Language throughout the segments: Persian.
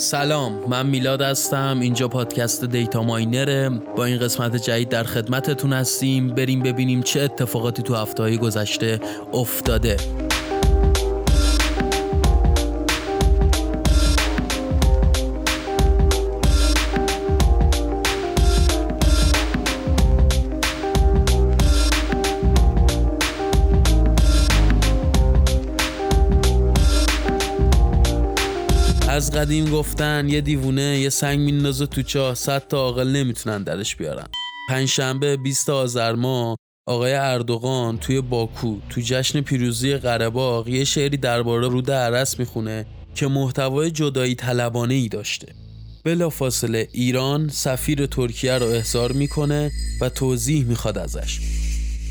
سلام من میلاد هستم اینجا پادکست دیتا ماینره. با این قسمت جدید در خدمتتون هستیم. بریم ببینیم چه اتفاقاتی تو هفته گذشته افتاده. از قدیم گفتن یه دیوونه یه سنگ میندازه تو چاه صد تا عاقل نمی‌تونن درش بیارن. پنجشنبه 20 آذر ماه آقای اردوغان توی باکو تو جشن پیروزی قرهباغ یه شعری درباره رود عرس می‌خونه که محتوای جدایی طلبانه ای داشته. بلافاصله ایران سفیر ترکیه رو احضار می‌کنه و توضیح می‌خواد ازش.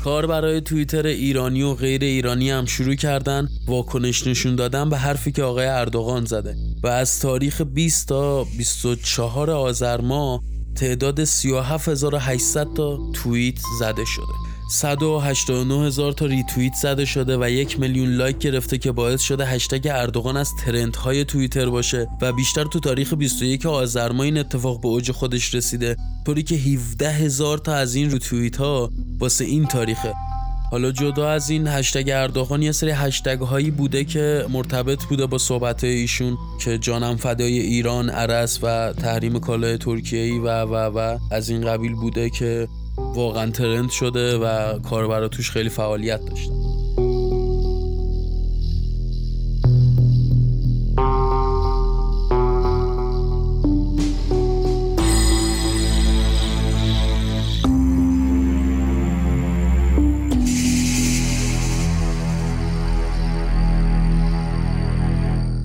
کار برای توییتر ایرانی و غیر ایرانی هم شروع کردن واکنش نشون دادن به حرفی که آقای اردوغان زده. و از تاریخ 20 تا 24 آذر ماه تعداد 37800 تا توییت زده شده. 189 هزار تا ریتوییت زده شده و یک میلیون لایک گرفته که باعث شده هشتگ اردوغان از ترندهای توییتر باشه و بیشتر تو تاریخ 21 آذر ماه این اتفاق به اوج خودش رسیده. طوری که 17 هزار تا از این ریتوییت ها واسه این تاریخه. حالا جدا از این هشتگ اردوغان یه سری هشتگ هایی بوده که مرتبط بوده با صحبت ایشون که جانم فدای ایران ارس و تحریم کالای ترکیه و و و از این قبیل بوده که واقعا ترند شده و کاربرا توش خیلی فعالیت داشتن.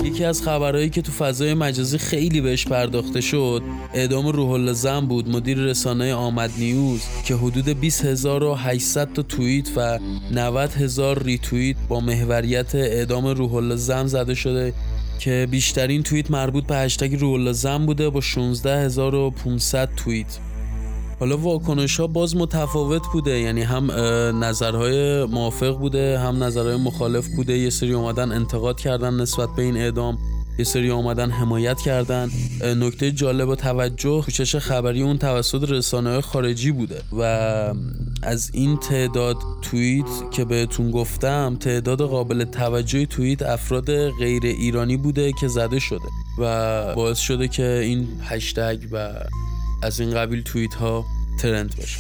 یکی از خبرهایی که تو فضای مجازی خیلی بهش پرداخته شد اعدام روح الله زن بود مدیر رسانه آمد نیوز که حدود 20800 تا توییت و 90000 ریتوییت با محوریت اعدام روح الله زن زده شده که بیشترین توییت مربوط به هشتگ روح الله زن بوده با 16500 توییت. حالا واکنش ها باز متفاوت بوده یعنی هم نظرهای موافق بوده هم نظرهای مخالف بوده. یه سری اومدن انتقاد کردن نسبت به این اعدام یه سری آمدن حمایت کردن. نکته جالب و توجه پوشش خبری اون توسط رسانه خارجی بوده و از این تعداد توییت که بهتون گفتم تعداد قابل توجه توییت افراد غیر ایرانی بوده که زده شده و باعث شده که این هشتگ و از این قبیل توییت ها ترند باشه.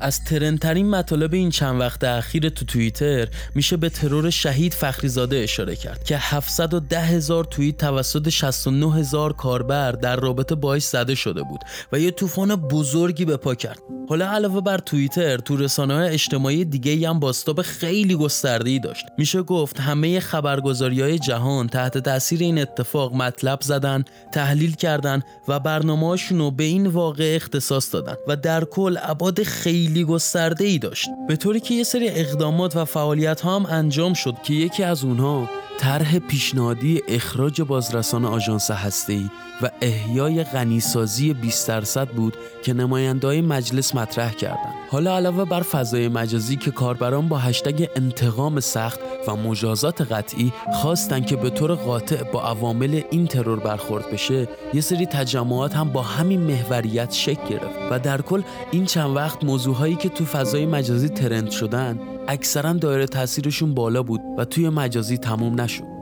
از ترندترین مطالب این چند وقت اخیر تو توییتر میشه به ترور شهید فخریزاده اشاره کرد که 710 هزار توییت توسط 69 هزار کاربر در رابطه باش زده شده بود و یه طوفان بزرگی به پا کرد. حالا علاوه بر توییتر تو رسانه های اجتماعی دیگه هم باستاب خیلی گسترده داشت. میشه گفت همه خبرگزاری های جهان تحت تاثیر این اتفاق مطلب زدن تحلیل کردن و برنامه‌هاشون رو به این واقع اختصاص دادن و در کل ابعاد خیلی خیلی گسترده ای داشت. به طوری که یه سری اقدامات و فعالیت ها هم انجام شد که یکی از اونها طرح پیشنهادی اخراج بازرسان آژانس هسته‌ای و احیای غنیسازی 20 درصد بود که نمایندهای مجلس مطرح کردند. حالا علاوه بر فضای مجازی که کاربران با هشتگ انتقام سخت و مجازات قطعی خواستن که به طور قاطع با عوامل این ترور برخورد بشه یه سری تجمعات هم با همین محوریت شکل گرفت و در کل این چند وقت موضوعهایی که تو فضای مجازی ترند شدن اکثرا دایره تاثیرشون بالا بود و توی مجازی تموم نشد.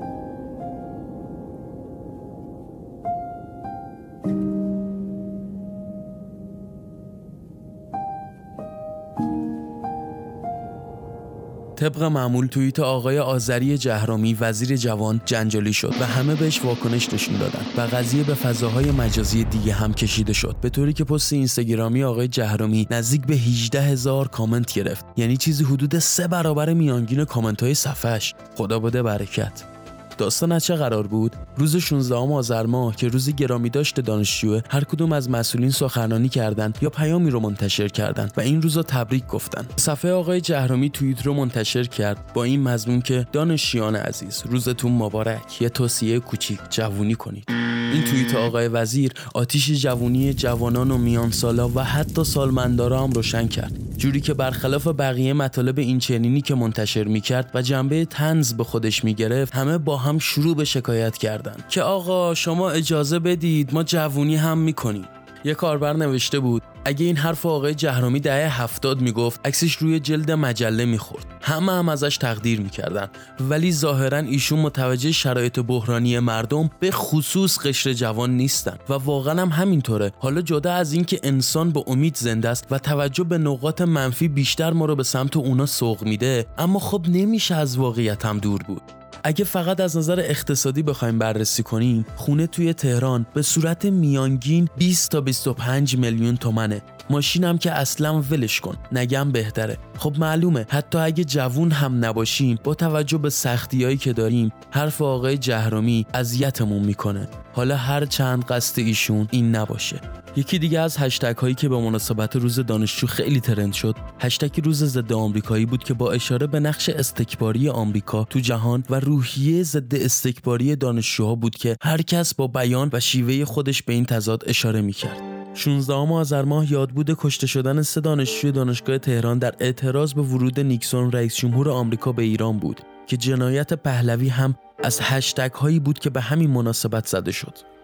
طبق معمول توییت آقای آذری جهرامی وزیر جوان جنجالی شد و همه بهش واکنش نشون دادن و قضیه به فضاهای مجازی دیگه هم کشیده شد. به طوری که پست اینستاگرامی آقای جهرامی نزدیک به 18 هزار کامنت گرفت. یعنی چیزی حدود سه برابر میانگین کامنت های صفحش خدا بده برکت. داستان از چه قرار بود؟ روز 16 آذر ماه که روز گرامی داشت دانشجوه هر کدوم از مسئولین سخنرانی کردند یا پیامی رو منتشر کردند و این روزا تبریک گفتند. صفحه آقای جهرومی توییت رو منتشر کرد با این مضمون که دانشجویان عزیز روزتون مبارک یه توصیه کوچیک جوونی کنید. این توییت آقای وزیر آتیش جوونی جوانان و میان سالا و حتی سالمندارا هم روشن کرد. جوری که برخلاف بقیه مطالب این چنینی که منتشر می‌کرد و جنبه تنز به خودش می‌گرفت همه با هم شروع به شکایت کردند که آقا شما اجازه بدید ما جوونی هم می‌کنیم. یه کاربر نوشته بود اگه این حرف آقای جهرامی دهه هفتاد می‌گفت عکسش روی جلد مجله می‌خورد. همه هم ازش تقدیر می‌کردن. ولی ظاهرا ایشون متوجه شرایط بحرانی مردم به خصوص قشر جوان نیستن. و واقعا هم همینطوره. حالا جدا از اینکه انسان به امید زنده است و توجه به نقاط منفی بیشتر ما رو به سمت اونا سوق میده اما خب نمیشه از واقعیت هم دور بود. اگه فقط از نظر اقتصادی بخوایم بررسی کنیم خونه توی تهران به صورت میانگین 20 تا 25 میلیون تومنه. ماشینم که اصلا ولش کن. نگم بهتره. خب معلومه. حتی اگه جوون هم نباشیم با توجه به سختیایی که داریم حرف آقای جهرومی اذیتمون می‌کنه. حالا هر چند قصد ایشون این نباشه. یکی دیگه از هشتگ هایی که به مناسبت روز دانشجو خیلی ترند شد هشتگ روز ضد آمریکایی بود که با اشاره به نقش استکباری آمریکا تو جهان و روحیه ضد استکباری دانشجوها بود که هر کس با بیان و شیوه خودش به این تضاد اشاره می‌کرد. 16 آذر ماه یاد بوده کشته شدن سه دانشجوی دانشگاه تهران در اعتراض به ورود نیکسون رئیس جمهور آمریکا به ایران بود که جنایت پهلوی هم از هشتگ هایی بود که به همین مناسبت زده شد.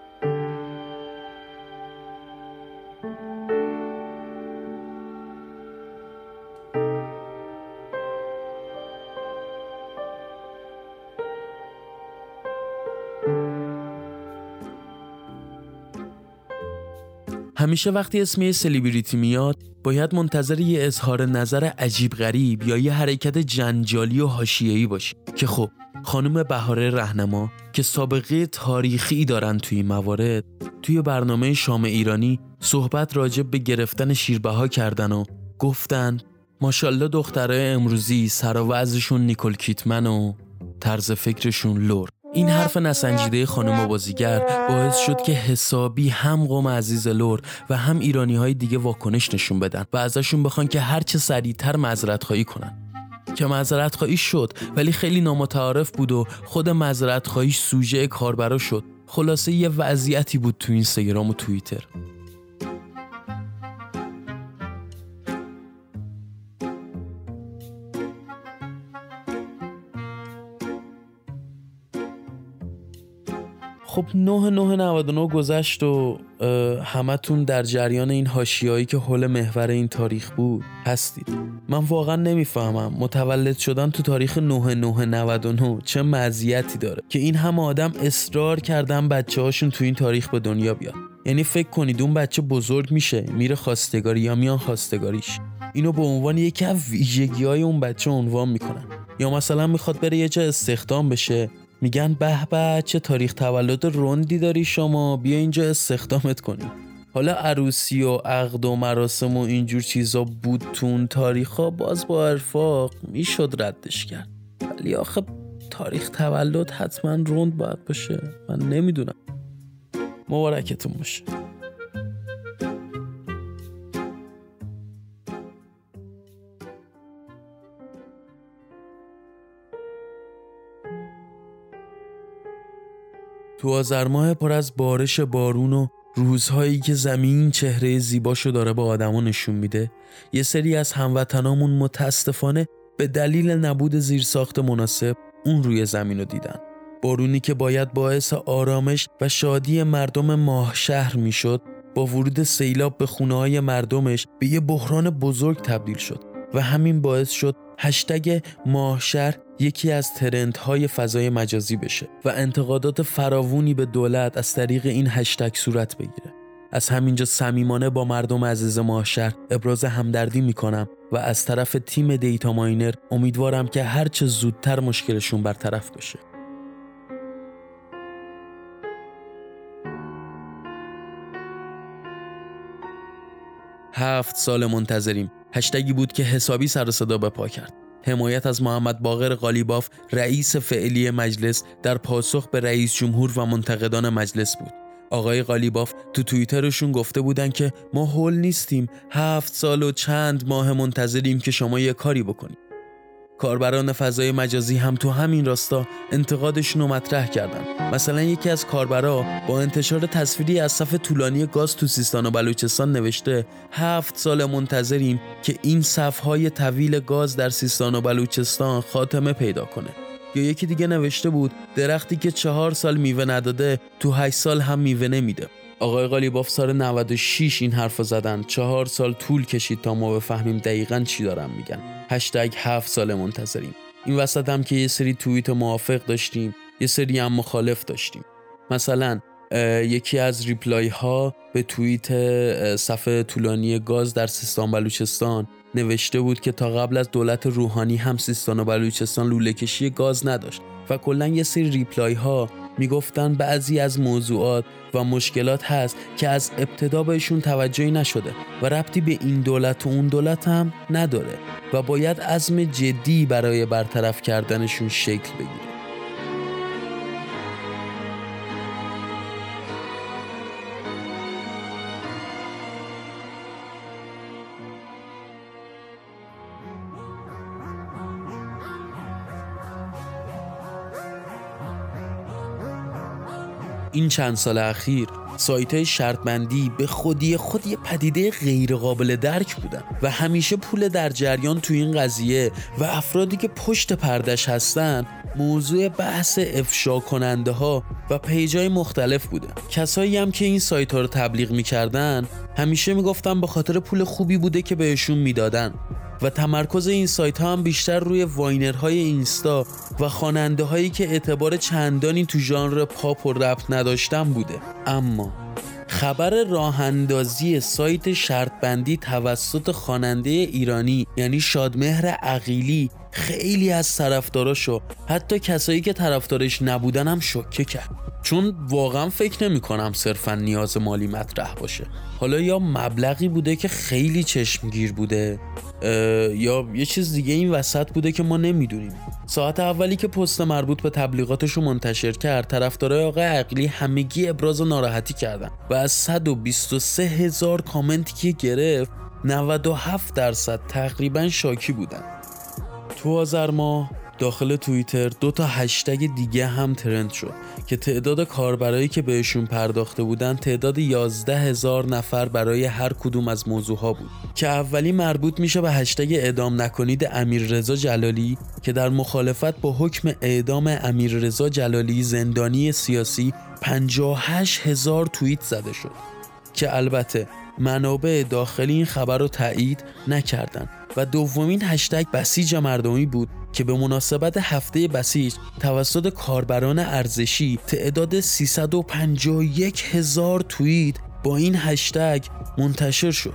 همیشه وقتی اسم یه سلیبریتی میاد باید منتظر یه اظهار نظر عجیب غریب یا یه حرکت جنجالی و حاشیه‌ای باشی. که خب خانم بهاره رهنما که سابقه تاریخی دارن توی موارد توی برنامه شام ایرانی صحبت راجب به گرفتن شیربها کردن و گفتن ماشالله دخترای امروزی سر و نیکل کیتمن و طرز فکرشون لور این حرف نسنجیده خانم بازیگر باعث شد که حسابی هم قوم عزیز لور و هم ایرانی های دیگه واکنش نشون بدن و ازشون بخوان که هرچه سریعتر معذرت خواهی کنن. که معذرت خواهی شد ولی خیلی نامتعارف بود و خود معذرت خواهیش سوژه کاربرا شد. خلاصه یه وضعیتی بود تو اینستاگرام و توییتر. خب 9999 گذشت و همتون در جریان این هاشیایی که حول محور این تاریخ بود هستید. من واقعا نمی‌فهمم متولد شدن تو تاریخ 9999 چه مزیتی داره که این همه آدم اصرار کردن بچه هاشون تو این تاریخ به دنیا بیاد یعنی فکر کنید اون بچه بزرگ میشه میره خواستگاری یا میان خواستگاریش. اینو به عنوان یکی از ویژگی های اون بچه عنوان می‌کنن. یا مثلا می‌خواد بره یه جا استخدام بشه میگن به به چه تاریخ تولد رندی داری شما؟ بیا اینجا استخدامت کنیم. حالا عروسی و عقد و مراسم و اینجور چیزا بود تون تاریخ ها باز با ارفاق می‌شد ردش کرد. ولی آخه تاریخ تولد حتما رند باید باشه. من نمی‌دونم. مبارکتون باشه. تو آذر ماه پر از بارش بارون و روزهایی که زمین چهره زیباشو داره با آدما نشون میده یه سری از هموطنامون متاسفانه به دلیل نبود زیرساخت مناسب اون روی زمین رو دیدن. بارونی که باید باعث آرامش و شادی مردم ماه شهر می‌شد با ورود سیلاب به خونه های مردمش به یه بحران بزرگ تبدیل شد و همین باعث شد هشتگ ماهشهر یکی از ترندهای فضای مجازی بشه و انتقادات فراوونی به دولت از طریق این هشتگ صورت بگیره. از همینجا صمیمانه با مردم عزیز ماهشهر ابراز همدردی می‌کنم و از طرف تیم دیتا ماینر امیدوارم که هرچه زودتر مشکلشون برطرف بشه. هفت سال منتظریم هشتگی بود که حسابی سر صدا به پا کرد حمایت از محمد باقر قالیباف رئیس فعلی مجلس در پاسخ به رئیس جمهور و منتقدان مجلس بود. آقای قالیباف تو توییترشون گفته بودن که ما هول نیستیم هفت سال و چند ماه منتظریم که شما یه کاری بکنید. کاربران فضای مجازی هم تو همین راستا انتقادشون رو مطرح کردن. مثلا یکی از کاربرا با انتشار تصویری از صف طولانی گاز تو سیستان و بلوچستان نوشته هفت سال منتظریم که این صفهای طویل گاز در سیستان و بلوچستان خاتمه پیدا کنه. یا یکی دیگه نوشته بود درختی که چهار سال میوه نداده تو هشت سال هم میوه نمیده. آقای قالیباف سال 96 این حرف زدن. چهار سال طول کشید تا ما بفهمیم دقیقا چی دارم میگن. هشتگ هفت سال منتظریم. این وسط هم که یه سری توییت موافق داشتیم یه سری هم مخالف داشتیم. مثلا یکی از reply ها به توییت صف طولانی گاز در سیستان بلوچستان نوشته بود که تا قبل از دولت روحانی هم سیستان و بلوچستان لوله کشی گاز نداشت و کلا یه سری reply ها می‌گفتن بعضی از موضوعات و مشکلات هست که از ابتدا بهشون توجهی نشده و ربطی به این دولت و اون دولت هم نداره و باید عزم جدی برای برطرف کردنشون شکل بگیره. این چند سال اخیر سایت های شرطبندی به خودی خود یه پدیده غیر قابل درک بودن و همیشه پول در جریان تو این قضیه و افرادی که پشت پردش هستن موضوع بحث افشا کننده ها و پیج های مختلف بوده. کسایی هم که این سایت ها رو تبلیغ می‌کردن همیشه می‌گفتن به خاطر پول خوبی بوده که بهشون می‌دادن. و تمرکز این سایت ها هم بیشتر روی viner های اینستا و خواننده هایی که اعتبار چندانی تو ژانر پاپ و رپ نداشتن بوده. اما خبر راه اندازی سایت شرط بندی توسط خواننده ایرانی یعنی شادمهر عقیلی خیلی از طرفداراشو حتی کسایی که طرفدارش نبودن هم شوکه کرد. چون واقعا فکر نمی کنم صرفا نیاز مالی مطرح باشه. حالا یا مبلغی بوده که خیلی چشمگیر بوده یا یه چیز دیگه این وسط بوده که ما نمی‌دونیم. ساعت اولی که پست مربوط به تبلیغاتش رو منتشر کرد طرفدارای آقای عقلی همگی ابراز ناراحتی کردن و از 123 هزار کامنتی که گرفت 97 درصد تقریبا شاکی بودن. تو آذر ماه داخل توییتر دو تا هشتگ دیگه هم ترند شد که تعداد کاربرایی که بهشون پرداخته بودن تعداد 11 هزار نفر برای هر کدوم از موضوعها بود. که اولی مربوط میشه به هشتگ اعدام نکنید امیر رضا جلالی که در مخالفت با حکم اعدام امیر رضا جلالی زندانی سیاسی 58 هزار توییت زده شد. که البته منابع داخلی این خبر رو تایید نکردند و دومین هشتگ بسیج مردمی بود که به مناسبت هفته بسیج توسط کاربران ارزشی تعداد 351 هزار توییت با این هشتگ منتشر شد.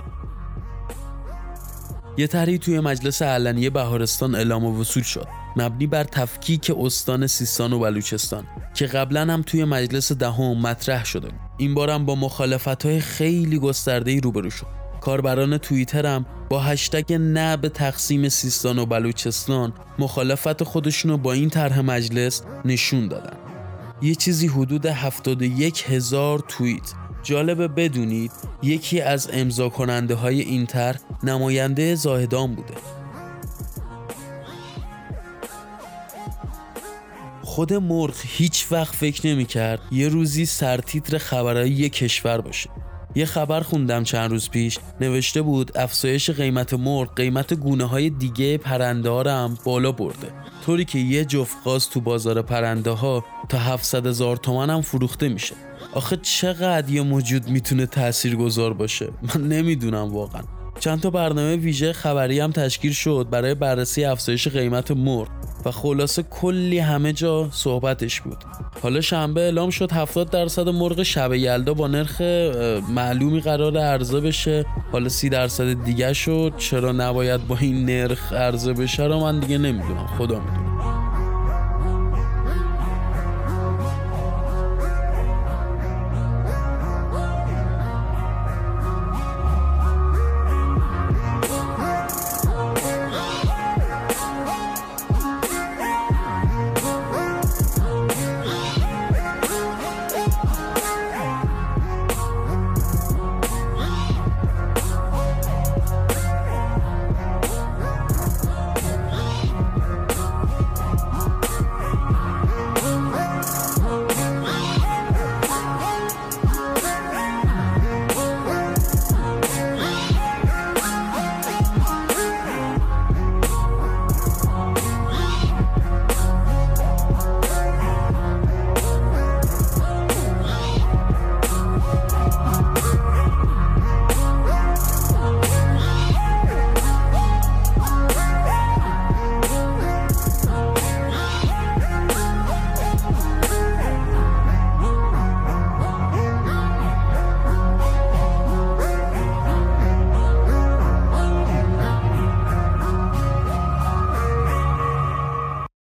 یه طرحی توی مجلس علنی بهارستان اعلام و وصول شد. مبنی بر تفکیک استان سیستان و بلوچستان که قبلا هم توی مجلس دهم مطرح شده این بارم با مخالفت های خیلی گسترده روبرو شد. کاربران توییتر هم با هشتگ نه به تقسیم سیستان و بلوچستان مخالفت خودشونو با این طرح مجلس نشون دادن. یه چیزی حدود 71 هزار توییت. جالبه بدونید یکی از امضا کننده های این طرح نماینده زاهدان بوده. خود مرغ هیچ وقت فکر نمی کرد یه روزی سرتیتر خبرهای یه کشور باشه. یه خبر خوندم چند روز پیش. نوشته بود افزایش قیمت مرغ قیمت گونه های دیگه پرنده هم بالا برده. طوری که یه جفت قاز تو بازار پرنده ها تا 700 هزار تومن هم فروخته میشه. آخه چقدر یه موجود می‌تونه تأثیر گذار باشه؟ من نمی‌دونم واقعا. چند تا برنامه ویژه خبری هم تشکیل شد برای بررسی افزایش قیمت مرغ. و خلاصه کلی همه جا صحبتش بود. حالا شنبه اعلام شد 70 درصد مرغ شب یلدا با نرخ معلومی قرار عرضه بشه. حالا 30 درصد دیگه شد چرا نباید با این نرخ عرضه بشه رو من دیگه نمی‌دونم. خدا می‌دونم